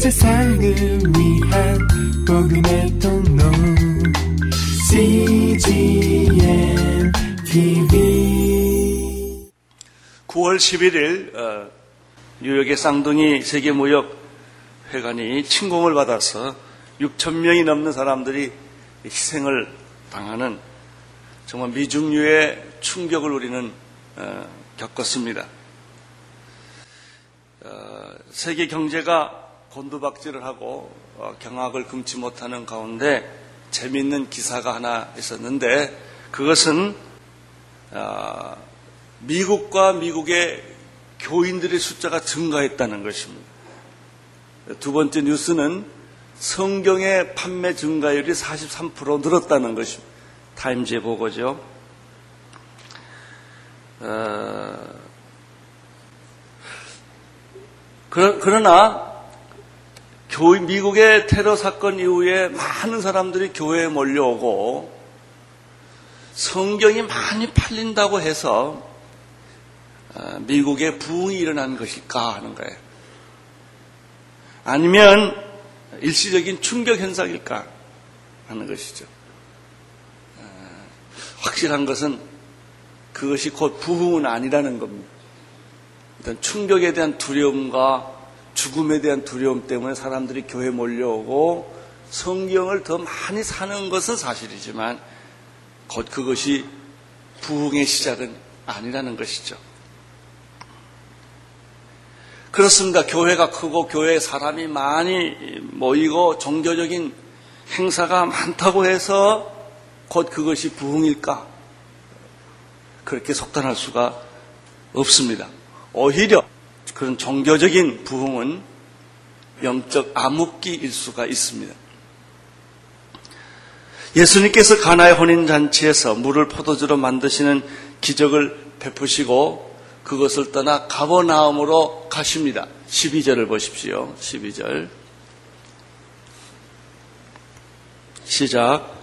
세상을 위한 복음의 통로 CGM TV 9월 11일 어, 뉴욕의 쌍둥이 세계무역회관이 침공을 받아서 6천 명이 넘는 사람들이 희생을 당하는 정말 미중류의 충격을 우리는 어, 겪었습니다. 어, 세계 경제가 곤두박질을 하고 어, 경악을 금치 못하는 가운데 재미있는 기사가 하나 있었는데 그것은 어, 미국과 미국의 교인들의 숫자가 증가했다는 것입니다. 두 번째 뉴스는 성경의 판매 증가율이 43% 늘었다는 것입니다. 타임즈의 보고죠. 어, 그러나 교회, 미국의 테러 사건 이후에 많은 사람들이 교회에 몰려오고 성경이 많이 팔린다고 해서 어, 미국의 부흥이 일어난 것일까 하는 거예요. 아니면 일시적인 충격 현상일까 하는 것이죠. 어, 확실한 것은 그것이 곧 부흥은 아니라는 겁니다. 일단 충격에 대한 두려움과 죽음에 대한 두려움 때문에 사람들이 교회에 몰려오고 성경을 더 많이 사는 것은 사실이지만 곧 그것이 부흥의 시작은 아니라는 것이죠. 그렇습니다. 교회가 크고 교회에 사람이 많이 모이고 종교적인 행사가 많다고 해서 곧 그것이 부흥일까? 그렇게 속단할 수가 없습니다. 오히려 그런 종교적인 부흥은 영적 암흑기일 수가 있습니다. 예수님께서 가나의 혼인잔치에서 물을 포도주로 만드시는 기적을 베푸시고 그것을 떠나 가버나움으로 가십니다. 12절을 보십시오. 12절. 시작.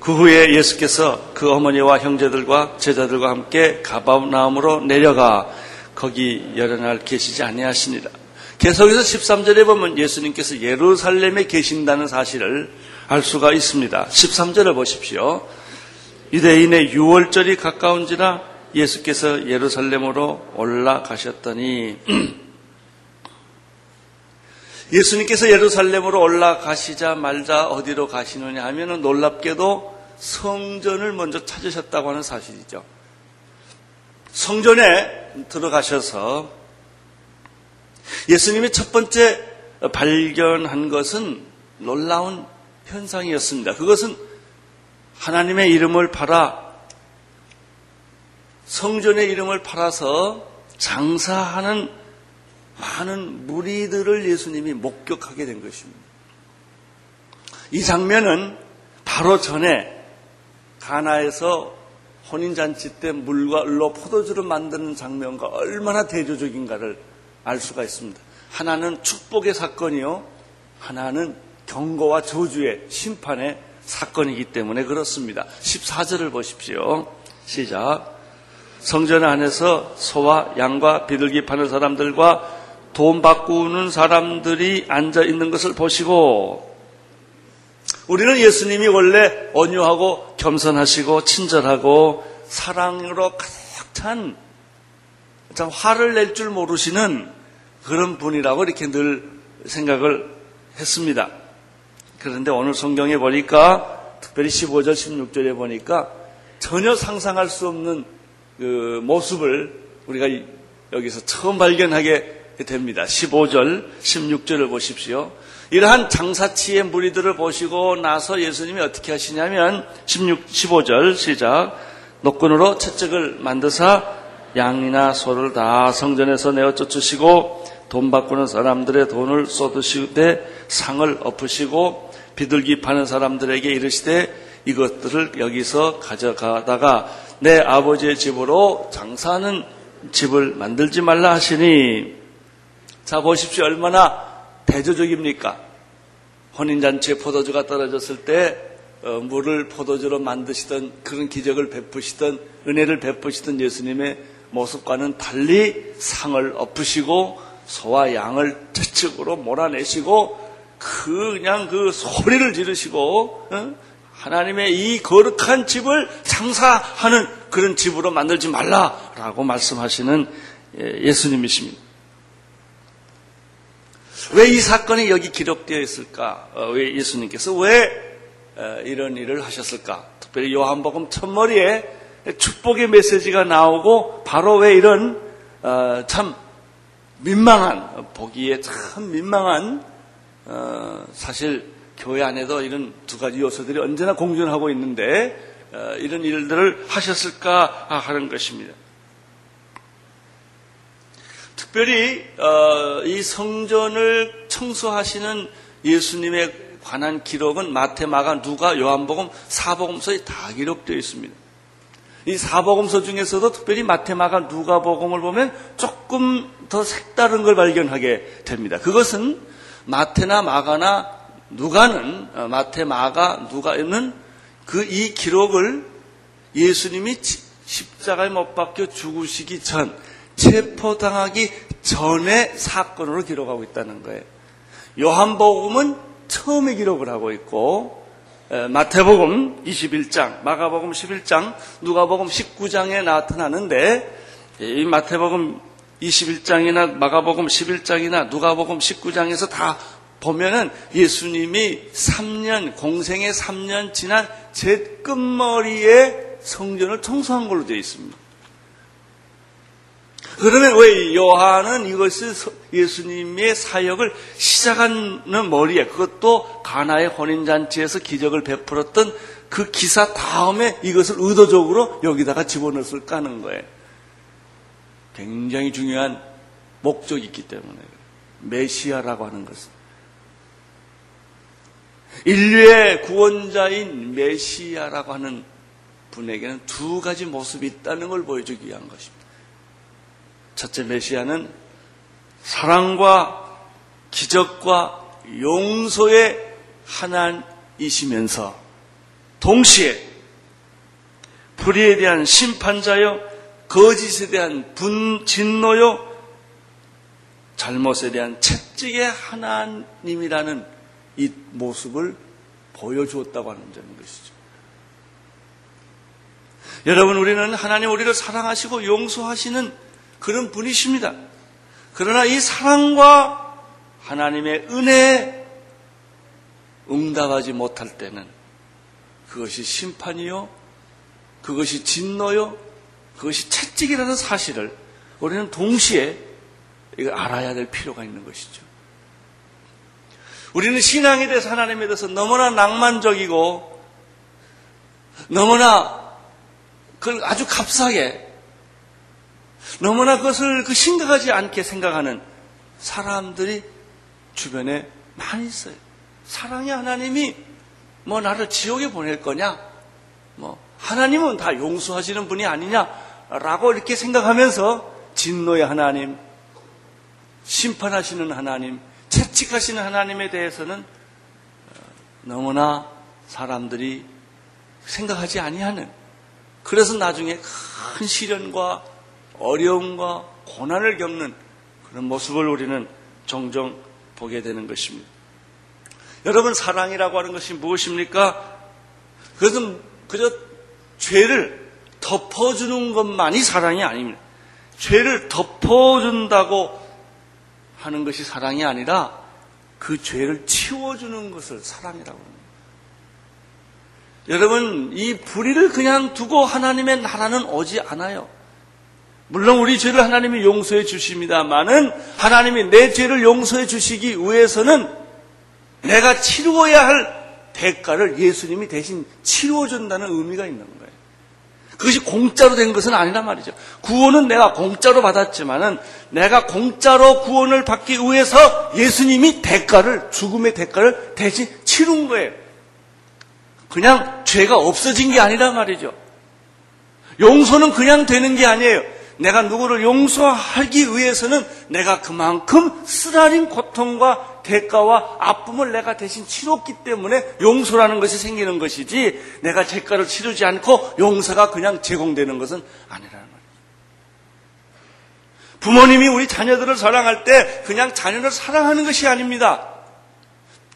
그 후에 예수께서 그 어머니와 형제들과 제자들과 함께 가버나움으로 내려가 거기 여러 날 계시지 아니하시니라. 계속해서 13절에 보면 예수님께서 예루살렘에 계신다는 사실을 알 수가 있습니다. 13절을 보십시오. 유대인의 6월절이 가까운지라 예수께서 예루살렘으로 올라가셨더니 예수님께서 예루살렘으로 올라가시자 말자 어디로 가시느냐 하면 놀랍게도 성전을 먼저 찾으셨다고 하는 사실이죠. 성전에 들어가셔서 예수님이 첫 번째 발견한 것은 놀라운 현상이었습니다. 그것은 하나님의 이름을 팔아 성전의 이름을 팔아서 장사하는 많은 무리들을 예수님이 목격하게 된 것입니다. 이 장면은 바로 전에 가나에서 혼인잔치 때 물과 을로 포도주를 만드는 장면과 얼마나 대조적인가를 알 수가 있습니다. 하나는 축복의 사건이요. 하나는 경고와 저주의 심판의 사건이기 때문에 그렇습니다. 14절을 보십시오. 시작. 성전 안에서 소와 양과 비둘기 파는 사람들과 돈 바꾸는 사람들이 앉아 있는 것을 보시고 우리는 예수님이 원래 온유하고 겸손하시고 친절하고 사랑으로 가득 찬 참 화를 낼 줄 모르시는 그런 분이라고 이렇게 늘 생각을 했습니다. 그런데 오늘 성경에 보니까 특별히 15절, 16절에 보니까 전혀 상상할 수 없는 그 모습을 우리가 여기서 처음 발견하게 됩니다. 15절, 16절을 보십시오. 이러한 장사치의 무리들을 보시고 나서 예수님이 어떻게 하시냐면 16, 15절 시작. 노끈으로 채찍을 만드사 양이나 소를 다 성전에서 내어 쫓으시고 돈 바꾸는 사람들의 돈을 쏟으시되 상을 엎으시고 비둘기 파는 사람들에게 이르시되 이것들을 여기서 가져가다가 내 아버지의 집으로 장사하는 집을 만들지 말라 하시니. 자 보십시오. 얼마나 대조적입니까? 혼인잔치에 포도주가 떨어졌을 때 어, 물을 포도주로 만드시던 그런 기적을 베푸시던 은혜를 베푸시던 예수님의 모습과는 달리 상을 엎으시고 소와 양을 저쪽으로 몰아내시고 그 그냥 그 소리를 지르시고 어? 하나님의 이 거룩한 집을 장사하는 그런 집으로 만들지 말라라고 말씀하시는 예, 예수님이십니다. 왜 이 사건이 여기 기록되어 있을까? 어, 왜 예수님께서 왜 어, 이런 일을 하셨을까? 특별히 요한복음 첫머리에 축복의 메시지가 나오고 바로 왜 이런 어, 참 민망한 보기에 참 민망한 사실 교회 안에도 이런 두 가지 요소들이 언제나 공존하고 있는데 이런 일들을 하셨을까 하는 것입니다. 특별히 어, 이 성전을 청소하시는 예수님에 관한 기록은 마태, 마가, 누가, 요한복음, 사복음서에 다 기록되어 있습니다. 이 사복음서 중에서도 특별히 마태, 마가, 누가복음을 보면 조금 더 색다른 걸 발견하게 됩니다. 그것은 마태나 마가나 누가는 어, 마태, 마가, 누가는 그 이 기록을 예수님이 십자가에 못 박혀 죽으시기 전 체포당하기 전의 사건으로 기록하고 있다는 거예요. 요한복음은 처음에 기록을 하고 있고 마태복음 21장, 마가복음 11장, 누가복음 19장에 나타나는데 이 마태복음 21장이나 마가복음 11장이나 누가복음 19장에서 다 보면은 예수님이 3년 공생의 3년 지난 제 끝머리에 성전을 청소한 걸로 되어 있습니다. 그러면 왜 요한은 이것을 예수님의 사역을 시작하는 머리에 그것도 가나의 혼인잔치에서 기적을 베풀었던 그 기사 다음에 이것을 의도적으로 여기다가 집어넣었을까 하는 거예요. 굉장히 중요한 목적이 있기 때문에 메시아라고 하는 것은 인류의 구원자인 메시아라고 하는 분에게는 두 가지 모습이 있다는 걸 보여주기 위한 것입니다. 첫째 메시아는 사랑과 기적과 용서의 하나이시면서 동시에 불의에 대한 심판자요, 거짓에 대한 분, 진노요, 잘못에 대한 채찍의 하나님이라는 이 모습을 보여주었다고 하는 점인 것이죠. 여러분, 우리는 하나님 우리를 사랑하시고 용서하시는 그런 분이십니다. 그러나 이 사랑과 하나님의 은혜에 응답하지 못할 때는 그것이 심판이요, 그것이 진노요, 그것이 채찍이라는 사실을 우리는 동시에 이걸 알아야 될 필요가 있는 것이죠. 우리는 신앙에 대해서 하나님에 대해서 너무나 낭만적이고 너무나 그 아주 값싸게 너무나 그것을 그 심각하지 않게 생각하는 사람들이 주변에 많이 있어요. 사랑의 하나님이 뭐 나를 지옥에 보낼 거냐? 뭐 하나님은 다 용서하시는 분이 아니냐라고 이렇게 생각하면서 진노의 하나님, 심판하시는 하나님, 채찍하시는 하나님에 대해서는 어, 너무나 사람들이 생각하지 아니하는 그래서 나중에 큰 시련과 어려움과 고난을 겪는 그런 모습을 우리는 종종 보게 되는 것입니다. 여러분, 사랑이라고 하는 것이 무엇입니까? 그것은 그저 죄를 덮어주는 것만이 사랑이 아닙니다. 죄를 덮어준다고 하는 것이 사랑이 아니라 그 죄를 치워주는 것을 사랑이라고 합니다. 여러분, 이 불의를 그냥 두고 하나님의 나라는 오지 않아요. 물론 우리 죄를 하나님이 용서해 주십니다만은 하나님이 내 죄를 용서해 주시기 위해서는 내가 치루어야 할 대가를 예수님이 대신 치루어 준다는 의미가 있는 거예요. 그것이 공짜로 된 것은 아니란 말이죠. 구원은 내가 공짜로 받았지만은 내가 공짜로 구원을 받기 위해서 예수님이 대가를 죽음의 대가를 대신 치룬 거예요. 그냥 죄가 없어진 게 아니란 말이죠. 용서는 그냥 되는 게 아니에요. 내가 누구를 용서하기 위해서는 내가 그만큼 쓰라린 고통과 대가와 아픔을 내가 대신 치렀기 때문에 용서라는 것이 생기는 것이지 내가 대가를 치르지 않고 용서가 그냥 제공되는 것은 아니라는 말이에요. 부모님이 우리 자녀들을 사랑할 때 그냥 자녀를 사랑하는 것이 아닙니다.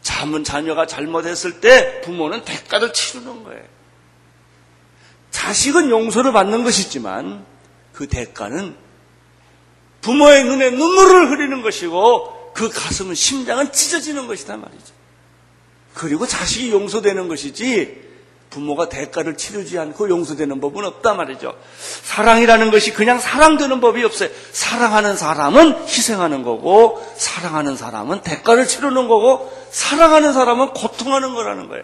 잠은 자녀가 잘못했을 때 부모는 대가를 치르는 거예요. 자식은 용서를 받는 것이지만 그 대가는 부모의 눈에 눈물을 흐리는 것이고 그 가슴은 심장은 찢어지는 것이다 말이죠. 그리고 자식이 용서되는 것이지 부모가 대가를 치르지 않고 용서되는 법은 없다 말이죠. 사랑이라는 것이 그냥 사랑되는 법이 없어요. 사랑하는 사람은 희생하는 거고, 사랑하는 사람은 대가를 치르는 거고, 사랑하는 사람은 고통하는 거라는 거예요.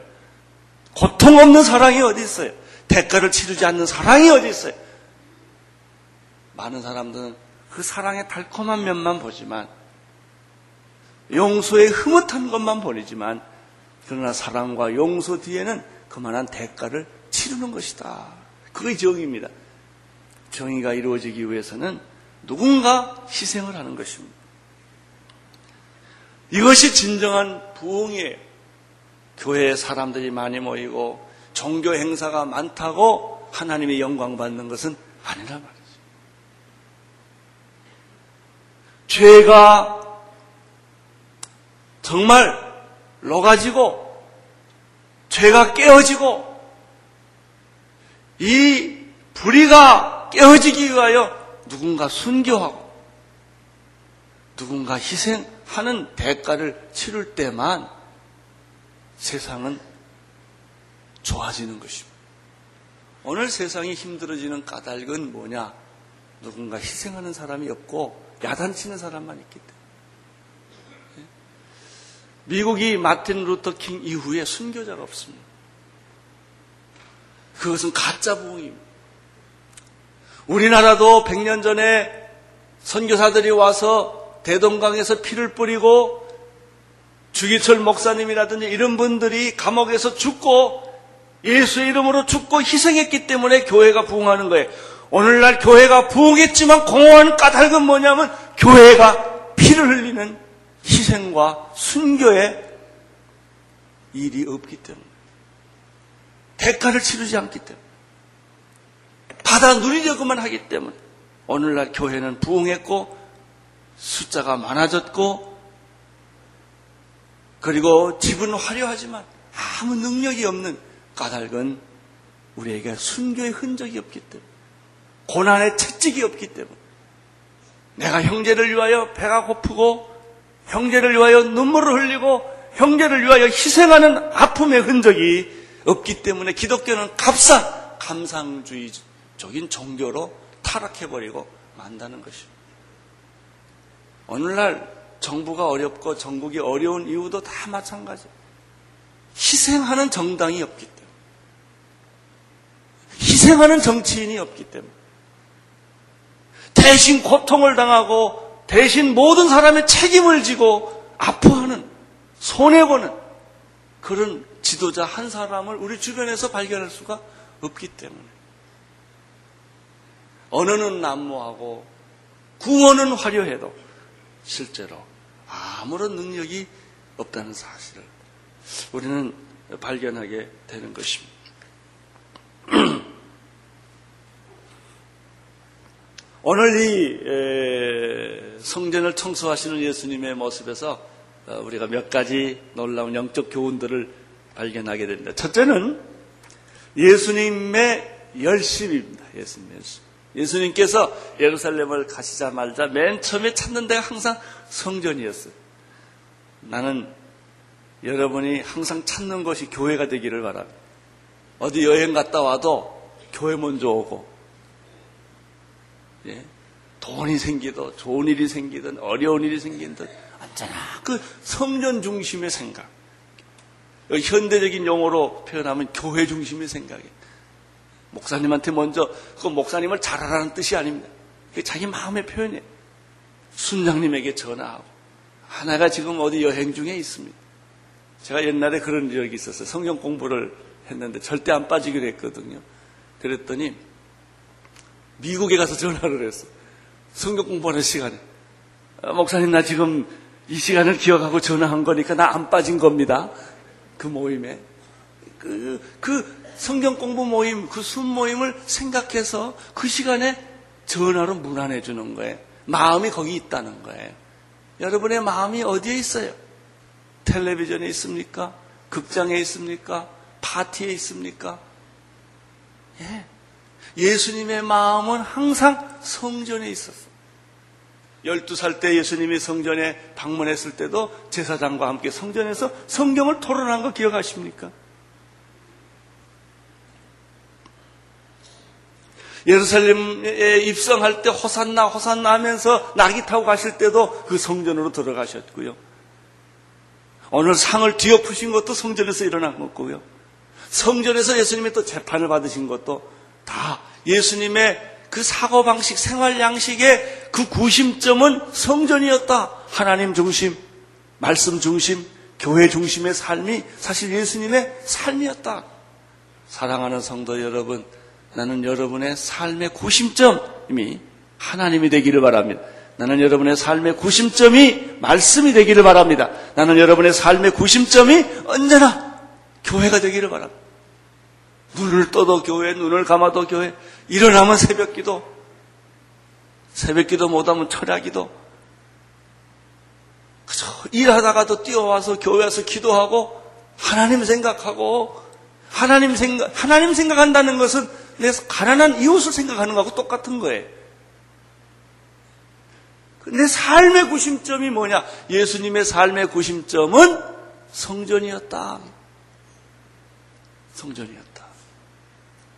고통 없는 사랑이 어디 있어요? 대가를 치르지 않는 사랑이 어디 있어요? 많은 사람들은 그 사랑의 달콤한 면만 보지만, 용서의 흐뭇한 것만 보이지만, 그러나 사랑과 용서 뒤에는 그만한 대가를 치르는 것이다. 그게 정의입니다. 정의가 이루어지기 위해서는 누군가 희생을 하는 것입니다. 이것이 진정한 부흥이에요. 교회에 사람들이 많이 모이고 종교 행사가 많다고 하나님의 영광 받는 것은 아니라 말이죠. 죄가 정말 녹아지고 죄가 깨어지고 이 불의가 깨어지기 위하여 누군가 순교하고 누군가 희생하는 대가를 치를 때만 세상은 좋아지는 것입니다. 오늘 세상이 힘들어지는 까닭은 뭐냐? 누군가 희생하는 사람이 없고 야단치는 사람만 있기 때문에. 미국이 마틴 루터 킹 이후에 순교자가 없습니다. 그것은 가짜 부흥입니다. 우리나라도 100년 전에 선교사들이 와서 대동강에서 피를 뿌리고 주기철 목사님이라든지 이런 분들이 감옥에서 죽고 예수의 이름으로 죽고 희생했기 때문에 교회가 부흥하는 거예요. 오늘날 교회가 부흥했지만 공허한 까닭은 뭐냐면 교회가 피를 흘리는 희생과 순교의 일이 없기 때문에 대가를 치르지 않기 때문에 받아 누리려고만 하기 때문에 오늘날 교회는 부흥했고 숫자가 많아졌고 그리고 집은 화려하지만 아무 능력이 없는 까닭은 우리에게 순교의 흔적이 없기 때문에 고난의 채찍이 없기 때문에 내가 형제를 위하여 배가 고프고 형제를 위하여 눈물을 흘리고 형제를 위하여 희생하는 아픔의 흔적이 없기 때문에 기독교는 값싼 감상주의적인 종교로 타락해버리고 만다는 것입니다. 오늘날 정부가 어렵고 전국이 어려운 이유도 다 마찬가지예요. 희생하는 정당이 없기 때문에. 희생하는 정치인이 없기 때문에. 대신 고통을 당하고 대신 모든 사람의 책임을 지고 아파하는, 손해보는 그런 지도자 한 사람을 우리 주변에서 발견할 수가 없기 때문에. 언어는 난무하고 구원은 화려해도 실제로 아무런 능력이 없다는 사실을 우리는 발견하게 되는 것입니다. 오늘 이 성전을 청소하시는 예수님의 모습에서 어, 우리가 몇 가지 놀라운 영적 교훈들을 발견하게 됩니다. 첫째는 예수님의 열심입니다. 예수님의 열심. 예수님께서 예루살렘을 가시자마자 맨 처음에 찾는 데가 항상 성전이었어요. 나는 여러분이 항상 찾는 것이 교회가 되기를 바랍니다. 어디 여행 갔다 와도 교회 먼저 오고 예? 돈이 생기든 좋은 일이 생기든 어려운 일이 생기든 언제나 그 성전 중심의 생각. 현대적인 용어로 표현하면 교회 중심의 생각이. 목사님한테 먼저 그 목사님을 잘하라는 뜻이 아닙니다. 그게 자기 마음의 표현이에요. 순장님에게 전화하고 하나가 지금 어디 여행 중에 있습니다. 제가 옛날에 그런 적이 있었어요. 성경 공부를 했는데 절대 안 빠지기로 했거든요. 그랬더니 미국에 가서 전화를 했어. 성경 공부하는 시간에. 아, 목사님, 나 지금 이 시간을 기억하고 전화한 거니까 나 안 빠진 겁니다. 그 모임에. 그, 그 성경 공부 모임, 그 순 모임을 생각해서 그 시간에 전화로 문안해 주는 거예요. 마음이 거기 있다는 거예요. 여러분의 마음이 어디에 있어요? 텔레비전에 있습니까? 극장에 있습니까? 파티에 있습니까? 예. 예수님의 마음은 항상 성전에 있었어. 12살 때 예수님이 성전에 방문했을 때도 제사장과 함께 성전에서 성경을 토론한 거 기억하십니까? 예루살렘에 입성할 때 호산나 호산나 하면서 낙이 타고 가실 때도 그 성전으로 들어가셨고요. 오늘 상을 뒤엎으신 것도 성전에서 일어난 거고요. 성전에서 예수님이 또 재판을 받으신 것도 다 예수님의 그 사고 방식, 생활 양식의 그 구심점은 성전이었다. 하나님 중심, 말씀 중심, 교회 중심의 삶이 사실 예수님의 삶이었다. 사랑하는 성도 여러분, 나는 여러분의 삶의 구심점이 하나님이 되기를 바랍니다. 나는 여러분의 삶의 구심점이 말씀이 되기를 바랍니다. 나는 여러분의 삶의 구심점이 언제나 교회가 되기를 바랍니다. 눈을 떠도 교회, 눈을 감아도 교회, 일어나면 새벽 기도, 새벽 기도 못하면 철야 기도, 그저 일하다가도 뛰어와서 교회 와서 기도하고, 하나님 생각하고, 하나님 생각, 하나님 생각한다는 것은 내 가난한 이웃을 생각하는 거하고 똑같은 거예요. 내 삶의 구심점이 뭐냐? 예수님의 삶의 구심점은 성전이었다. 성전이었다.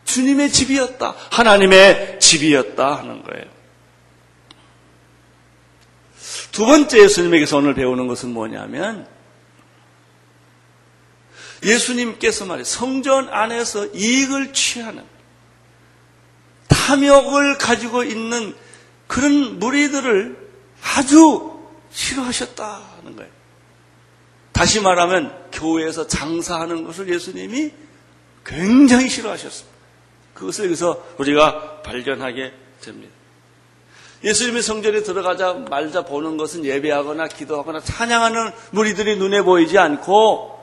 주님의 집이었다. 하나님의 집이었다 하는 거예요. 두 번째 예수님에게서 오늘 배우는 것은 뭐냐면 예수님께서 말해 성전 안에서 이익을 취하는 탐욕을 가지고 있는 그런 무리들을 아주 싫어하셨다 하는 거예요. 다시 말하면 교회에서 장사하는 것을 예수님이 굉장히 싫어하셨습니다. 그것을 여기서 우리가 발견하게 됩니다. 예수님의 성전에 들어가자 말자 보는 것은 예배하거나 기도하거나 찬양하는 무리들이 눈에 보이지 않고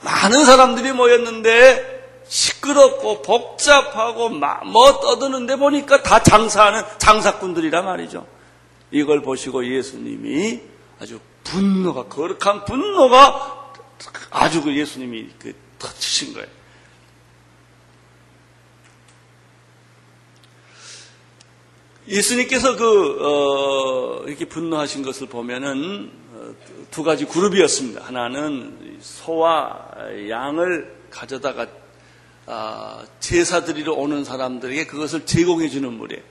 많은 사람들이 모였는데 시끄럽고 복잡하고 뭐 떠드는데 보니까 다 장사하는 장사꾼들이란 말이죠. 이걸 보시고 예수님이 아주 분노가 거룩한 분노가 아주 그 예수님이 그 터치신 거예요. 예수님께서 그, 어, 이렇게 분노하신 것을 보면은 어, 두 가지 그룹이었습니다. 하나는 소와 양을 가져다가 아, 제사 드리러 오는 사람들에게 그것을 제공해 주는 물이에요.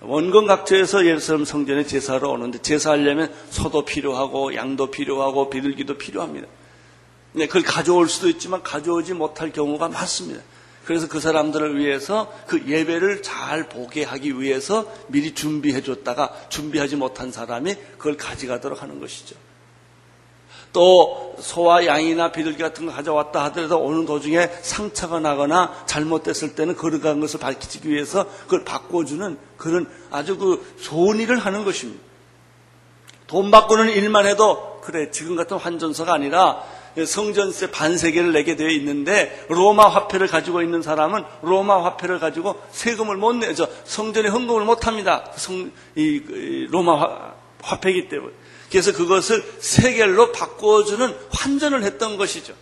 원건각처에서 예루살렘 성전에 제사로 오는데 제사하려면 소도 필요하고 양도 필요하고 비둘기도 필요합니다. 네, 그걸 가져올 수도 있지만 가져오지 못할 경우가 많습니다. 그래서 그 사람들을 위해서 그 예배를 잘 보게 하기 위해서 미리 준비해 줬다가 준비하지 못한 사람이 그걸 가져가도록 하는 것이죠. 또 소와 양이나 비둘기 같은 거 가져왔다 하더라도 오는 도중에 상처가 나거나 잘못됐을 때는 거룩한 것을 밝히기 위해서 그걸 바꿔주는 그런 아주 그 좋은 일을 하는 것입니다. 돈 바꾸는 일만 해도 그래 지금 같은 환전서가 아니라 성전세 반세계를 내게 되어 있는데 로마 화폐를 가지고 있는 사람은 로마 화폐를 가지고 세금을 못 내죠. 성전에 헌금을 못 합니다. 성, 이, 이 로마 화, 화폐이기 때문에. 그래서 그것을 세겔로 바꿔주는 환전을 했던 것이죠.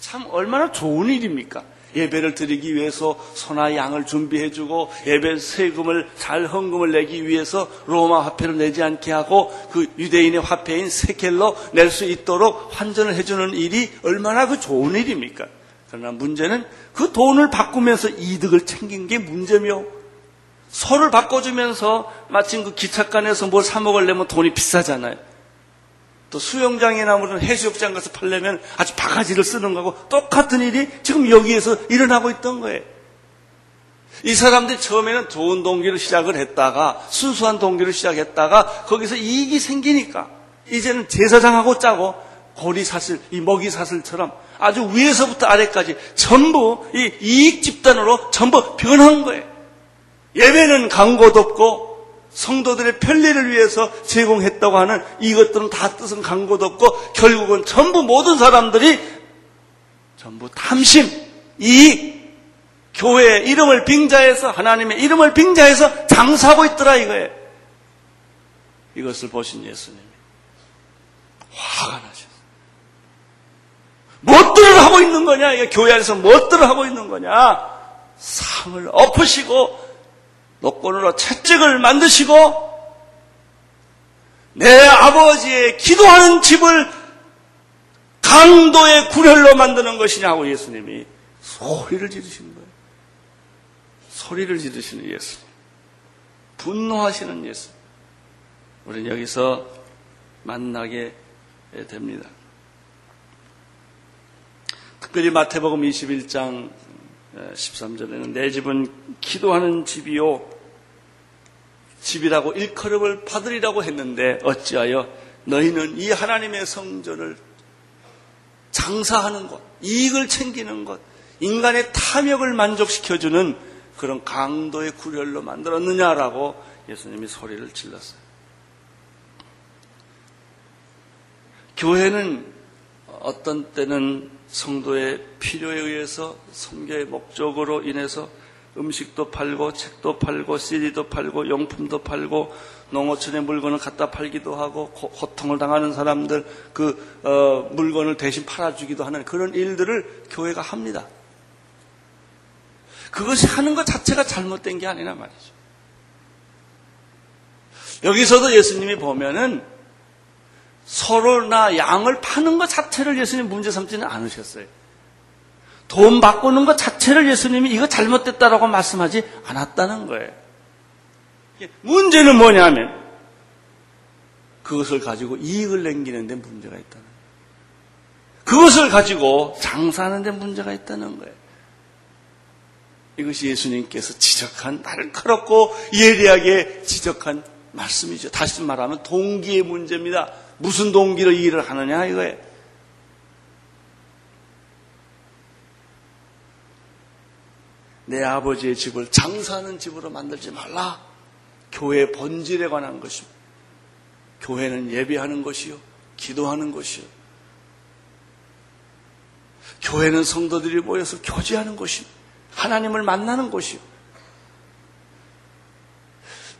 참 얼마나 좋은 일입니까? 예배를 드리기 위해서 소나 양을 준비해주고 예배 세금을 잘 헌금을 내기 위해서 로마 화폐를 내지 않게 하고 그 유대인의 화폐인 세켈로 낼 수 있도록 환전을 해주는 일이 얼마나 그 좋은 일입니까? 그러나 문제는 그 돈을 바꾸면서 이득을 챙긴 게 문제며 소를 바꿔주면서 마침 그 기차간에서 뭘 사 먹으려면 돈이 비싸잖아요. 또 수영장이나 무슨 해수욕장 가서 팔려면 아주 바가지를 쓰는 거고 똑같은 일이 지금 여기에서 일어나고 있던 거예요. 이 사람들이 처음에는 좋은 동기로 시작을 했다가 순수한 동기로 시작했다가 거기서 이익이 생기니까 이제는 제사장하고 짜고 고리 사슬, 이 먹이 사슬처럼 아주 위에서부터 아래까지 전부 이 이익 집단으로 전부 변한 거예요. 예배는 광고도 없고 성도들의 편리를 위해서 제공했다고 하는 이것들은 다 뜻은 광고도 없고 결국은 전부 모든 사람들이 전부 탐심, 이익, 교회의 이름을 빙자해서 하나님의 이름을 빙자해서 장사하고 있더라 이거예요. 이것을 보신 예수님이 화가 나셨어요. 무엇들을 하고 있는 거냐? 이게 교회 안에서 무엇들을 하고 있는 거냐? 상을 엎으시고 노권으로 채찍을 만드시고 내 아버지의 기도하는 집을 강도의 구렬로 만드는 것이냐고 예수님이 소리를 지르시는 거예요. 소리를 지르시는 예수. 분노하시는 예수. 우리는 여기서 만나게 됩니다. 특별히 마태복음 21장 13절에는 내 집은 기도하는 집이요. 집이라고 일컬음을 받으리라고 했는데 어찌하여 너희는 이 하나님의 성전을 장사하는 것, 이익을 챙기는 것, 인간의 탐욕을 만족시켜주는 그런 강도의 구렬로 만들었느냐라고 예수님이 소리를 질렀어요. 교회는 어떤 때는 성도의 필요에 의해서 성교의 목적으로 인해서 음식도 팔고 책도 팔고 CD도 팔고 용품도 팔고 농어촌에 물건을 갖다 팔기도 하고 고통을 당하는 사람들 그 어, 물건을 대신 팔아주기도 하는 그런 일들을 교회가 합니다. 그것이 하는 것 자체가 잘못된 게 아니라 말이죠. 여기서도 예수님이 보면은 서로나 양을 파는 것 자체를 예수님 문제 삼지는 않으셨어요. 돈 바꾸는 것 자체를 예수님이 이거 잘못됐다라고 말씀하지 않았다는 거예요. 문제는 뭐냐면 그것을 가지고 이익을 남기는 데 문제가 있다는 거예요. 그것을 가지고 장사하는 데 문제가 있다는 거예요. 이것이 예수님께서 지적한 날카롭고 예리하게 지적한 말씀이죠. 다시 말하면 동기의 문제입니다. 무슨 동기로 이 일을 하느냐 이거예요. 내 아버지의 집을 장사하는 집으로 만들지 말라. 교회 본질에 관한 것입니다. 교회는 예배하는 것이요. 기도하는 것이요. 교회는 성도들이 모여서 교제하는 것이요. 하나님을 만나는 곳이요.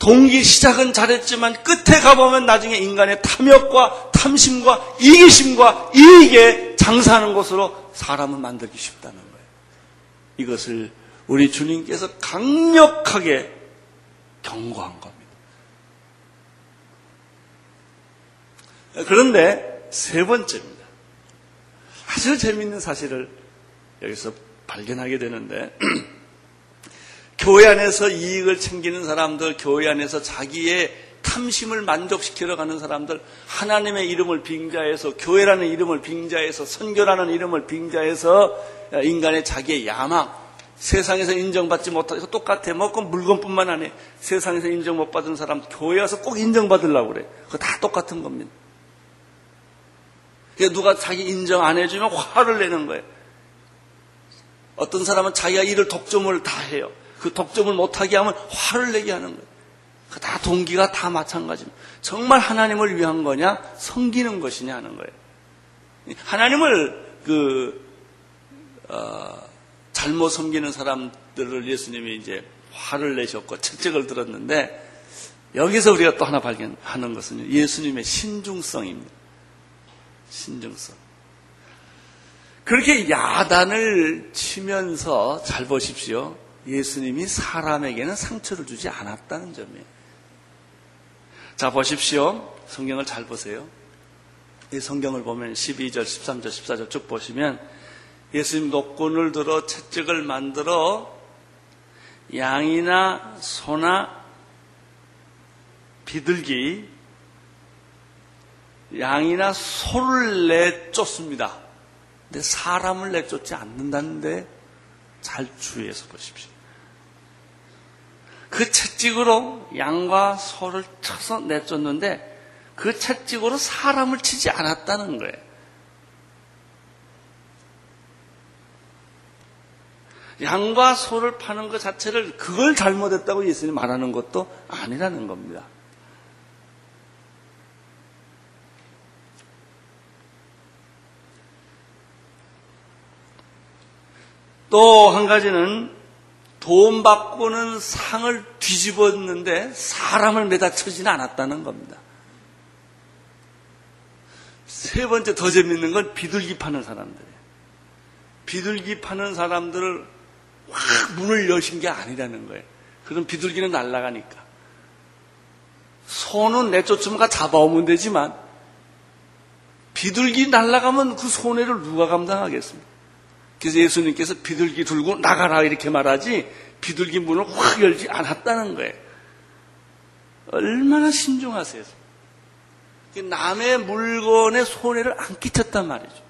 동기 시작은 잘했지만 끝에 가보면 나중에 인간의 탐욕과 탐심과 이기심과 이익에 장사하는 곳으로 사람을 만들기 쉽다는 거예요. 이것을 우리 주님께서 강력하게 경고한 겁니다. 그런데 세 번째입니다. 아주 재미있는 사실을 여기서 발견하게 되는데, 교회 안에서 이익을 챙기는 사람들, 교회 안에서 자기의 탐심을 만족시키러 가는 사람들, 하나님의 이름을 빙자해서, 교회라는 이름을 빙자해서, 선교라는 이름을 빙자해서, 인간의 자기의 야망, 세상에서 인정받지 못하고 똑같아. 뭐, 그 물건뿐만 아니에요. 세상에서 인정 못 받은 사람, 교회 와서 꼭 인정받으려고 그래. 그거 다 똑같은 겁니다. 누가 자기 인정 안 해주면 화를 내는 거예요. 어떤 사람은 자기가 일을 독점을 다 해요. 그 독점을 못하게 하면 화를 내게 하는 거예요. 그 다 동기가 다 마찬가지입니다. 정말 하나님을 위한 거냐, 섬기는 것이냐 하는 거예요. 하나님을 그 어, 잘못 섬기는 사람들을 예수님이 이제 화를 내셨고 책책을 들었는데 여기서 우리가 또 하나 발견하는 것은 예수님의 신중성입니다. 신중성. 그렇게 야단을 치면서 잘 보십시오. 예수님이 사람에게는 상처를 주지 않았다는 점이에요. 자, 보십시오. 성경을 잘 보세요. 이 성경을 보면 12절, 13절, 14절 쭉 보시면 예수님 녹군을 들어 채찍을 만들어 양이나 소나 비둘기, 양이나 소를 내쫓습니다. 근데 사람을 내쫓지 않는다는데 잘 주의해서 보십시오. 그 채찍으로 양과 소를 쳐서 내쫓는데 그 채찍으로 사람을 치지 않았다는 거예요. 양과 소를 파는 것 자체를 그걸 잘못했다고 예수님 말하는 것도 아니라는 겁니다. 또 한 가지는 돈 바꾸는 상을 뒤집었는데 사람을 매다 쳐지는 않았다는 겁니다. 세 번째 더 재밌는 건 비둘기 파는 사람들이에요. 비둘기 파는 사람들을 확 문을 여신 게 아니라는 거예요. 그럼 비둘기는 날아가니까. 소는 내쫓으면 잡아오면 되지만 비둘기 날아가면 그 손해를 누가 감당하겠습니까? 그래서 예수님께서 비둘기 들고 나가라 이렇게 말하지 비둘기 문을 확 열지 않았다는 거예요. 얼마나 신중하세요. 남의 물건에 손해를 안 끼쳤단 말이죠.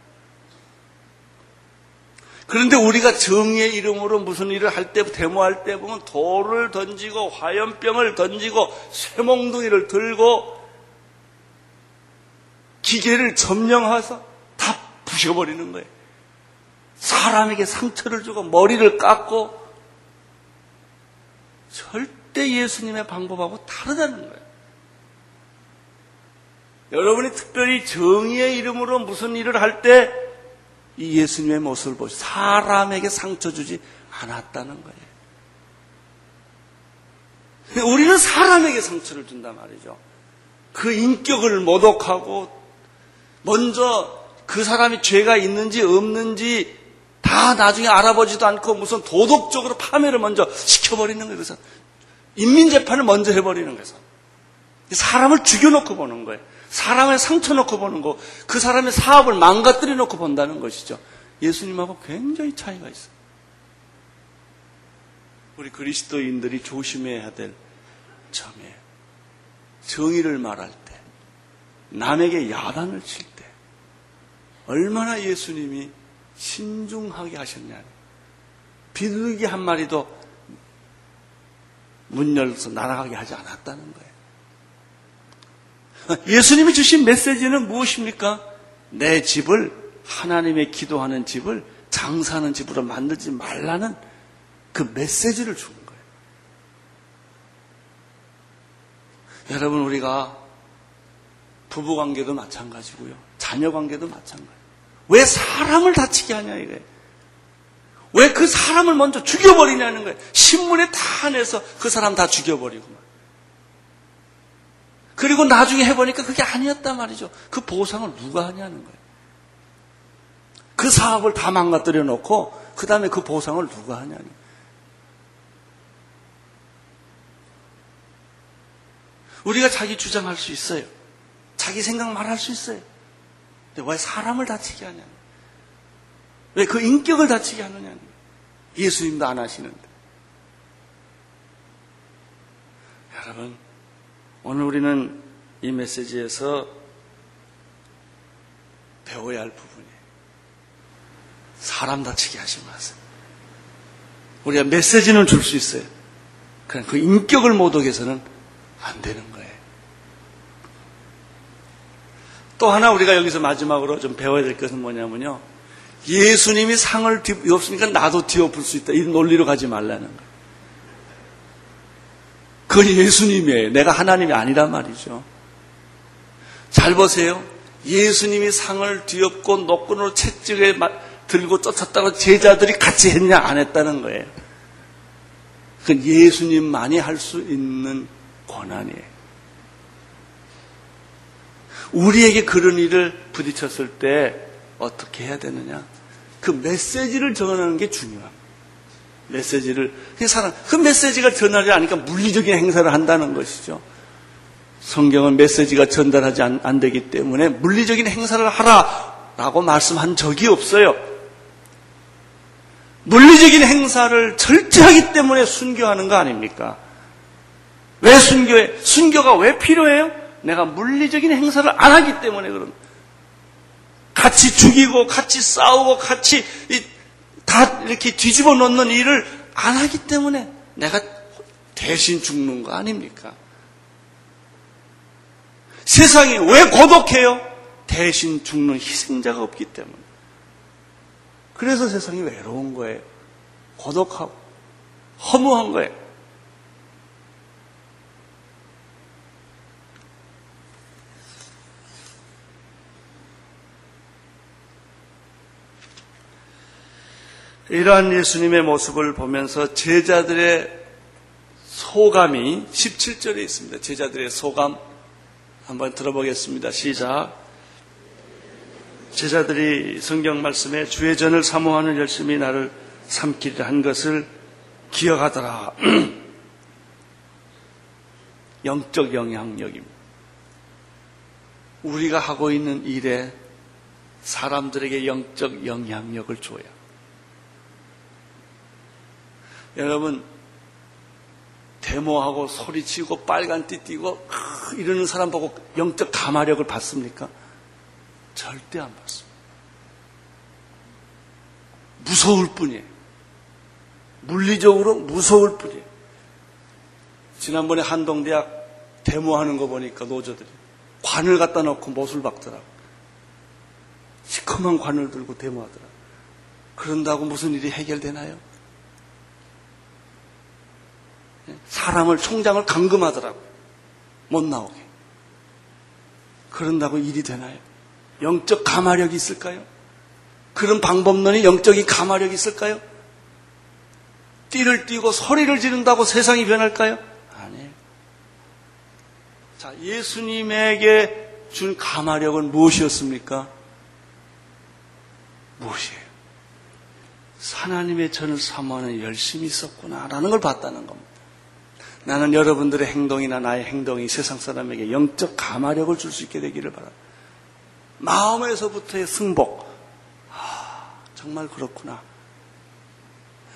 그런데 우리가 정의의 이름으로 무슨 일을 할 때, 데모할 때 보면 돌을 던지고 화염병을 던지고 쇠몽둥이를 들고 기계를 점령해서 다 부셔버리는 거예요. 사람에게 상처를 주고 머리를 깎고 절대 예수님의 방법하고 다르다는 거예요. 여러분이 특별히 정의의 이름으로 무슨 일을 할 때 이 예수님의 모습을 보시 사람에게 상처 주지 않았다는 거예요. 우리는 사람에게 상처를 준단 말이죠. 그 인격을 모독하고 먼저 그 사람이 죄가 있는지 없는지 다 나중에 알아보지도 않고 무슨 도덕적으로 파멸을 먼저 시켜버리는 거예요. 인민재판을 먼저 해버리는 거예요. 사람을 죽여놓고 보는 거예요. 사람을 상처 놓고 보는 거, 그 사람의 사업을 망가뜨려 놓고 본다는 것이죠. 예수님하고 굉장히 차이가 있어요. 우리 그리스도인들이 조심해야 될 점이에요. 정의를 말할 때, 남에게 야단을 칠 때, 얼마나 예수님이 신중하게 하셨냐. 비둘기 한 마리도 문 열어서 날아가게 하지 않았다는 거예요. 예수님이 주신 메시지는 무엇입니까? 내 집을 하나님의 기도하는 집을 장사하는 집으로 만들지 말라는 그 메시지를 주는 거예요. 여러분 우리가 부부 관계도 마찬가지고요. 자녀 관계도 마찬가지. 왜 사람을 다치게 하냐 이거예요. 왜 그 사람을 먼저 죽여버리냐는 거예요. 신문에 다 내서 그 사람 다 죽여버리고. 그리고 나중에 해보니까 그게 아니었단 말이죠. 그 보상을 누가 하냐는 거예요. 그 사업을 다 망가뜨려 놓고 그 다음에 그 보상을 누가 하냐는 거예요. 우리가 자기 주장할 수 있어요. 자기 생각 말할 수 있어요. 근데 왜 사람을 다치게 거예요. 왜그 인격을 다치게 거예요. 예수님도 안 하시는데. 여러분, 오늘 우리는 이 메시지에서 배워야 할 부분이에요. 사람 다치게 하지 마세요. 우리가 메시지는 줄 수 있어요. 그냥 그 인격을 모독해서는 안 되는 거예요. 또 하나 우리가 여기서 마지막으로 좀 배워야 될 것은 뭐냐면요. 예수님이 상을 뒤엎으니까 나도 뒤엎을 수 있다. 이런 논리로 가지 말라는 거예요. 그건 예수님이에요. 내가 하나님이 아니란 말이죠. 잘 보세요. 예수님이 상을 뒤엎고 노끈으로 채찍에 들고 쫓았다고 제자들이 같이 했냐 안 했다는 거예요. 그건 예수님만이 할 수 있는 권한이에요. 우리에게 그런 일을 부딪혔을 때 어떻게 해야 되느냐? 그 메시지를 전하는 게 중요합니다. 메시지를 그 사람 그 메시지가 전하지 않으니까 물리적인 행사를 한다는 것이죠. 성경은 메시지가 전달하지 안, 안 되기 때문에 물리적인 행사를 하라라고 말씀한 적이 없어요. 물리적인 행사를 절제하기 때문에 순교하는 거 아닙니까? 왜 순교해? 순교가 왜 필요해요? 내가 물리적인 행사를 안 하기 때문에 그런. 같이 죽이고, 같이 싸우고, 같이 다 이렇게 뒤집어 놓는 일을 안 하기 때문에 내가 대신 죽는 거 아닙니까? 세상이 왜 고독해요? 대신 죽는 희생자가 없기 때문에. 그래서 세상이 외로운 거예요. 고독하고 허무한 거예요. 이러한 예수님의 모습을 보면서 제자들의 소감이 17절에 있습니다. 제자들의 소감 한번 들어보겠습니다. 시작. 제자들이 성경 말씀에 주의 전을 사모하는 열심히 나를 삼키려 한 것을 기억하더라. 영적 영향력입니다. 우리가 하고 있는 일에 사람들에게 영적 영향력을 줘야. 여러분, 데모하고 소리치고 빨간 띠 띠고 이러는 사람 보고 영적 감화력을 받습니까? 절대 안 받습니다. 무서울 뿐이에요. 물리적으로 무서울 뿐이에요. 지난번에 한동대학 데모하는 거 보니까 노조들이 관을 갖다 놓고 못을 박더라고. 시커먼 관을 들고 데모하더라고. 그런다고 무슨 일이 해결되나요? 사람을, 총장을 감금하더라고. 못 나오게. 그런다고 일이 되나요? 영적 감화력이 있을까요? 그런 방법론이 영적인 감화력이 있을까요? 띠를 띠고 소리를 지른다고 세상이 변할까요? 아니에요. 자, 예수님에게 준 감화력은 무엇이었습니까? 무엇이에요? 하나님의 전을 사모하는 열심이 있었구나라는 걸 봤다는 겁니다. 나는 여러분들의 행동이나 나의 행동이 세상 사람에게 영적 감화력을 줄 수 있게 되기를 바랍니다. 마음에서부터의 승복. 아, 정말 그렇구나.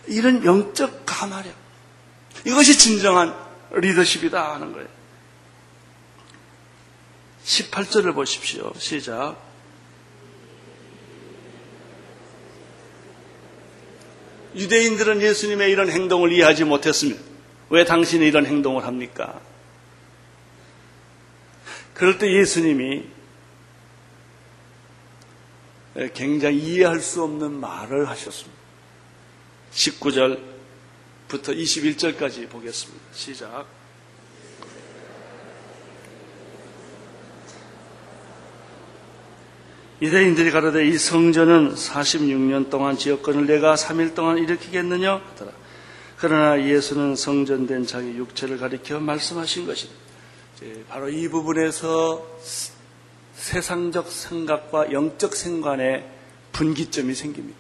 이런 영적 감화력. 이것이 진정한 리더십이다 하는 거예요. 18절을 보십시오. 시작. 유대인들은 예수님의 이런 행동을 이해하지 못했습니다. 왜 당신이 이런 행동을 합니까? 그럴 때 예수님이 굉장히 이해할 수 없는 말을 하셨습니다. 19절부터 21절까지 보겠습니다. 시작. 유대인들이 가로되 이 성전은 46년 동안 지었건을 내가 3일 동안 일으키겠느냐 하더라. 그러나 예수는 성전된 자기 육체를 가리켜 말씀하신 것이다. 바로 이 부분에서 세상적 생각과 영적 생관의 분기점이 생깁니다.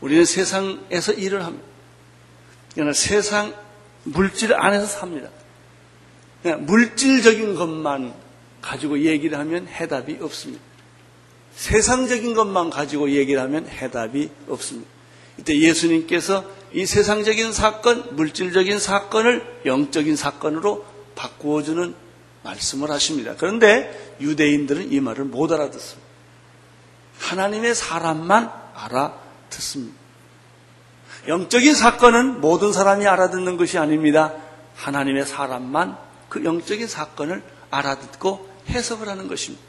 우리는 세상에서 일을 합니다. 그러나 세상 물질 안에서 삽니다. 물질적인 것만 가지고 얘기를 하면 해답이 없습니다. 세상적인 것만 가지고 얘기를 하면 해답이 없습니다. 이때 예수님께서 이 세상적인 사건, 물질적인 사건을 영적인 사건으로 바꾸어주는 말씀을 하십니다. 그런데 유대인들은 이 말을 못 알아듣습니다. 하나님의 사람만 알아듣습니다. 영적인 사건은 모든 사람이 알아듣는 것이 아닙니다. 하나님의 사람만 그 영적인 사건을 알아듣고 해석을 하는 것입니다.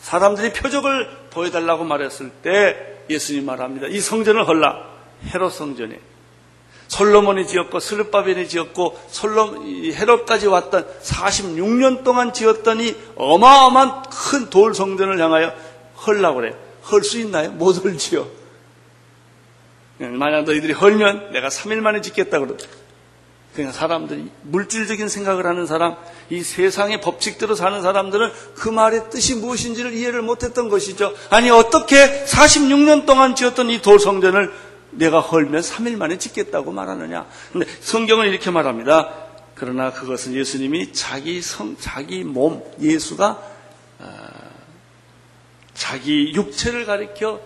사람들이 표적을 보여달라고 말했을 때 예수님 말합니다. 이 성전을 헐라. 헤롯 성전에. 솔로몬이 지었고 슬르바벨이 지었고 솔로 헤롯까지 왔던 46년 동안 지었던 이 어마어마한 큰 돌 성전을 향하여 헐라고 그래요. 헐수 있나요? 못 헐지요. 만약 너희들이 헐면 내가 3일 만에 짓겠다 그러더 그냥 사람들이 물질적인 생각을 하는 사람, 이 세상의 법칙대로 사는 사람들은 그 말의 뜻이 무엇인지를 이해를 못했던 것이죠. 아니 어떻게 46년 동안 지었던 이 돌성전을 내가 헐면 3일 만에 짓겠다고 말하느냐. 근데 성경은 이렇게 말합니다. 그러나 그것은 예수님이 자기 성, 자기 몸, 예수가 어, 자기 육체를 가리켜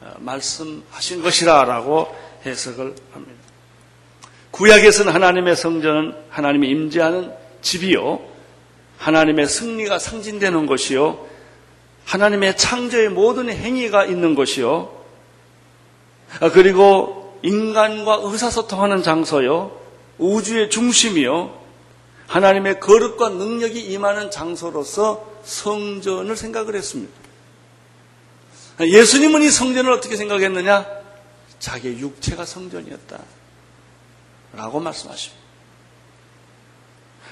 어, 말씀하신 것이라라고 해석을 합니다. 구약에서는 하나님의 성전은 하나님이 임재하는 집이요. 하나님의 승리가 상징되는 것이요. 하나님의 창조의 모든 행위가 있는 것이요. 아, 그리고 인간과 의사소통하는 장소요. 우주의 중심이요. 하나님의 거룩과 능력이 임하는 장소로서 성전을 생각을 했습니다. 예수님은 이 성전을 어떻게 생각했느냐? 자기의 육체가 성전이었다. 라고 말씀하십니다.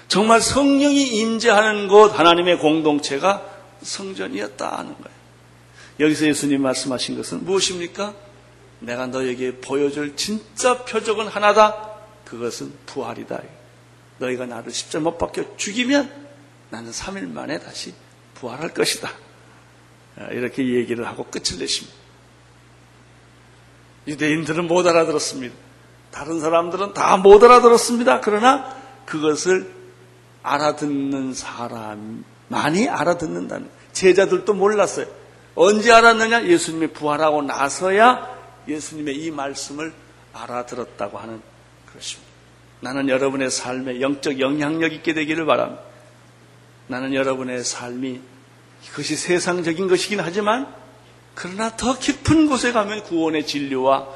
정말 성령이 임재하는 곳 하나님의 공동체가 성전이었다 하는 거예요. 여기서 예수님 말씀하신 것은 무엇입니까? 내가 너에게 보여줄 진짜 표적은 하나다. 그것은 부활이다. 너희가 나를 십자못 박혀 죽이면 나는 3일 만에 다시 부활할 것이다. 이렇게 얘기를 하고 끝을 내십니다. 유대인들은 못 알아들었습니다. 다른 사람들은 다 못 알아들었습니다. 그러나 그것을 알아듣는 사람 많이 알아듣는다는 제자들도 몰랐어요. 언제 알았느냐? 예수님이 부활하고 나서야 예수님의 이 말씀을 알아들었다고 하는 것입니다. 나는 여러분의 삶에 영적 영향력 있게 되기를 바랍니다. 나는 여러분의 삶이 그것이 세상적인 것이긴 하지만 그러나 더 깊은 곳에 가면 구원의 진리와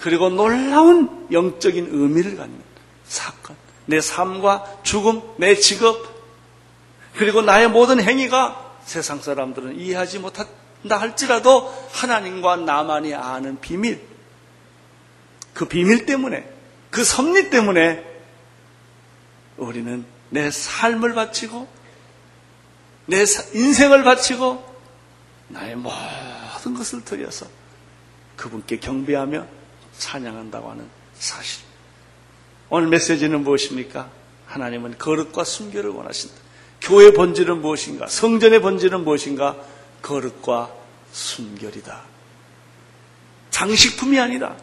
그리고 놀라운 영적인 의미를 갖는 사건, 내 삶과 죽음, 내 직업, 그리고 나의 모든 행위가 세상 사람들은 이해하지 못한 다 할지라도 하나님과 나만이 아는 비밀, 그 비밀 때문에, 그 섭리 때문에 우리는 내 삶을 바치고, 내 인생을 바치고, 나의 모든 것을 들여서 그분께 경배하며 찬양한다고 하는 사실. 오늘 메시지는 무엇입니까? 하나님은 거룩과 순결을 원하신다. 교회 본질은 무엇인가? 성전의 본질은 무엇인가? 거룩과 순결이다. 장식품이 아니다.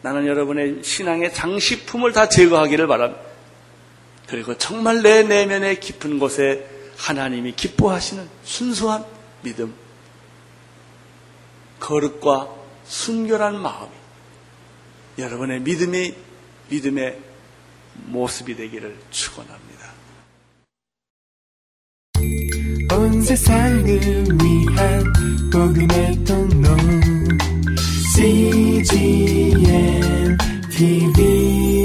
나는 여러분의 신앙의 장식품을 다 제거하기를 바랍니다. 그리고 정말 내 내면의 깊은 곳에 하나님이 기뻐하시는 순수한 믿음, 거룩과 순결한 마음이 여러분의 믿음이 믿음의 모습이 되기를 축원합니다. 온 세상을 위한 복음의 통로 CGM TV